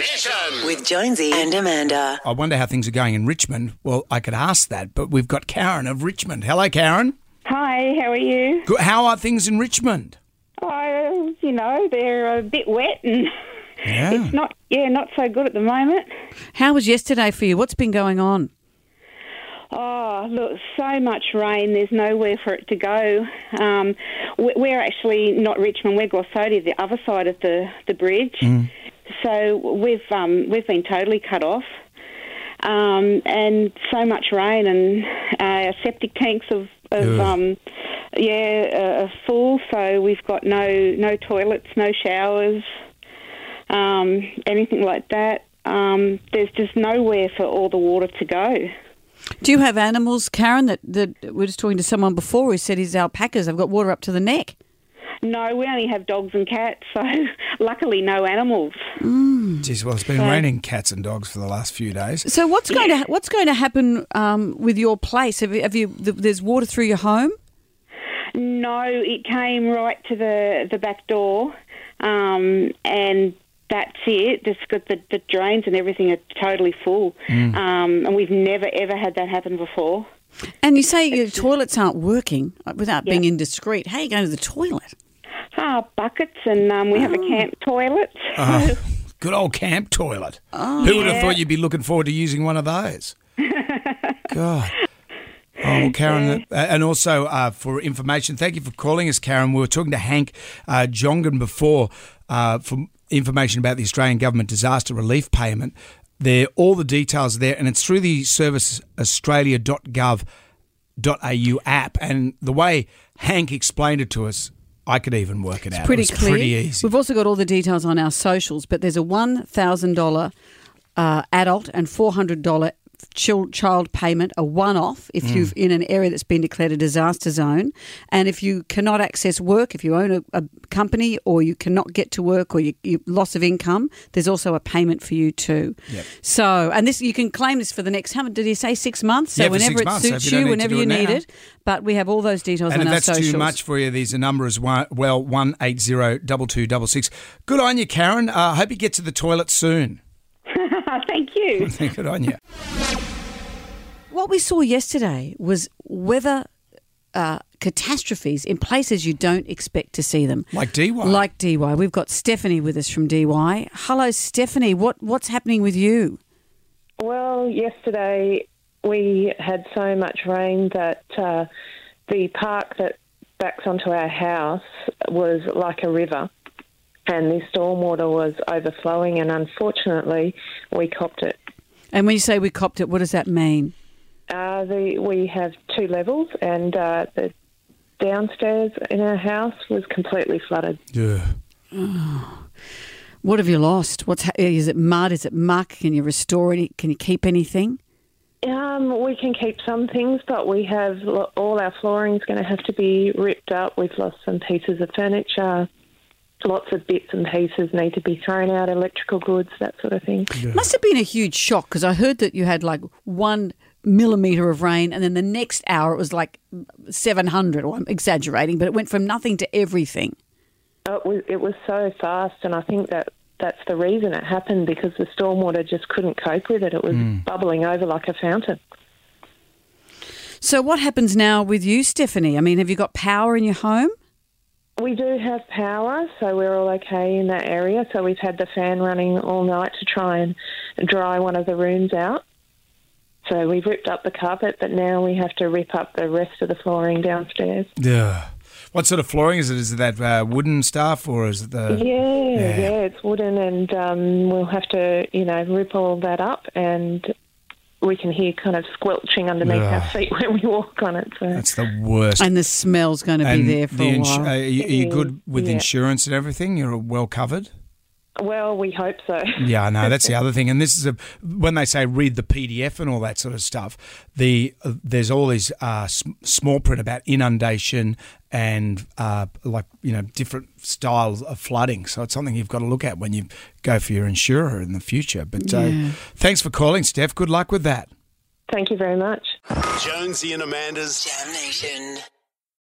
Mission. With Jonesy and Amanda. I wonder how things are going in Richmond. Well, I could ask that, but we've got Karen of Richmond. Hello, Karen. Hi, how are you? Good. How are things in Richmond? Oh, you know, they're a bit wet and Yeah. it's not, yeah, not so good at the moment. How was yesterday for you? What's been going on? Oh, look, so much rain. There's nowhere for it to go. Um, we- we're actually not Richmond. We're Glossodia, the other side of the the bridge. So we've um, we've been totally cut off. Um, and so much rain, and uh, our septic tanks of, of Ugh. um, yeah, uh, are full. So we've got no no toilets, no showers, um, anything like that. Um, there's just nowhere for all the water to go. Do you have animals, Karen? That, that we were just talking to someone before who said his alpacas have got water up to the neck. No, we only have dogs and cats, so luckily no animals. Jeez, well, it's been raining cats and dogs for the last few days. So what's going to what's going to happen um, with your place? Have you, have you there's water through your home? No, it came right to the the back door, um, and that's it. Just got the, the drains and everything are totally full, um, and we've never ever had that happen before. And you say your toilets aren't working uh, without being Yeah. indiscreet. How are you going to the toilet? Ah, buckets, and um, we have a camp toilet. Oh, good old camp toilet. Who would have Yeah. thought you'd be looking forward to using one of those? God. Oh, well, Karen, uh, and also uh, for information, thank you for calling us, Karen. We were talking to Hank uh, Jongen before uh, for information about the Australian Government disaster relief payment. There, all the details are there, and it's through the serviceaustralia.gov.au app. And the way Hank explained it to us, I could even work it out. Pretty it clear. pretty easy. We've also got all the details on our socials, but there's a one thousand dollar uh, adult and four hundred dollar child payment, a one-off if you're in an area that's been declared a disaster zone, and if you cannot access work, if you own a, a company or you cannot get to work or you, you loss of income, there's also a payment for you too. Yep. So, and this you can claim this for the next. How did he say six months? So Yeah, whenever it months, so suits you you, whenever you need now. it. But we have all those details And on if that's socials. too much for you, there's a number as one, well, one eight zero double two double six. Good on you, Karen. I uh, hope you get to the toilet soon. Thank you. Good on you. What we saw yesterday was weather uh, catastrophes in places you don't expect to see them. Like Dee Why. Like Dee Why. We've got Stephanie with us from Dee Why. Hello, Stephanie. What what's happening with you? Well, yesterday we had so much rain that uh, the park that backs onto our house was like a river, and the stormwater was overflowing, and unfortunately, we copped it. And when you say we copped it, what does that mean? Uh, the, we have two levels, and uh, the downstairs in our house was completely flooded. Yeah. What have you lost? What's ha- is it mud? Is it muck? Can you restore any? Can you keep anything? Um, we can keep some things, but we have all our flooring is going to have to be ripped up. We've lost some pieces of furniture. Lots of bits and pieces need to be thrown out, electrical goods, that sort of thing. Must have been a huge shock because I heard that you had like one millimeter of rain, and then the next hour it was like seven hundred. Or I'm exaggerating, but it went from nothing to everything. Oh, it was, it was so fast, and I think that that's the reason it happened because the stormwater just couldn't cope with it. It was hmm. bubbling over like a fountain. So what happens now with you, Stephanie? I mean, have you got power in your home? We do have power, so we're all okay in that area. So we've had the fan running all night to try and dry one of the rooms out. So we've ripped up the carpet, but now we have to rip up the rest of the flooring downstairs. Yeah. What sort of flooring is it? Is it that uh, wooden stuff or is it the. Yeah, Yeah. yeah, it's wooden, and um, we'll have to, you know, rip all that up, and we can hear kind of squelching underneath Ugh. our feet when we walk on it. So That's the worst. And the smell's going to be And there for the a ins- while. Are you, are you good with Yeah. insurance and everything? You're well covered? Well, we hope so. Yeah, I know. That's the other thing. And this is a when they say read the PDS and all that sort of stuff. The uh, there's all these uh, sm- small print about inundation and uh, like you know different styles of flooding. So it's something you've got to look at when you go for your insurer in the future. But uh, Yeah. thanks for calling, Steph. Good luck with that. Thank you very much. Jonesy and Amanda's Jam Nation.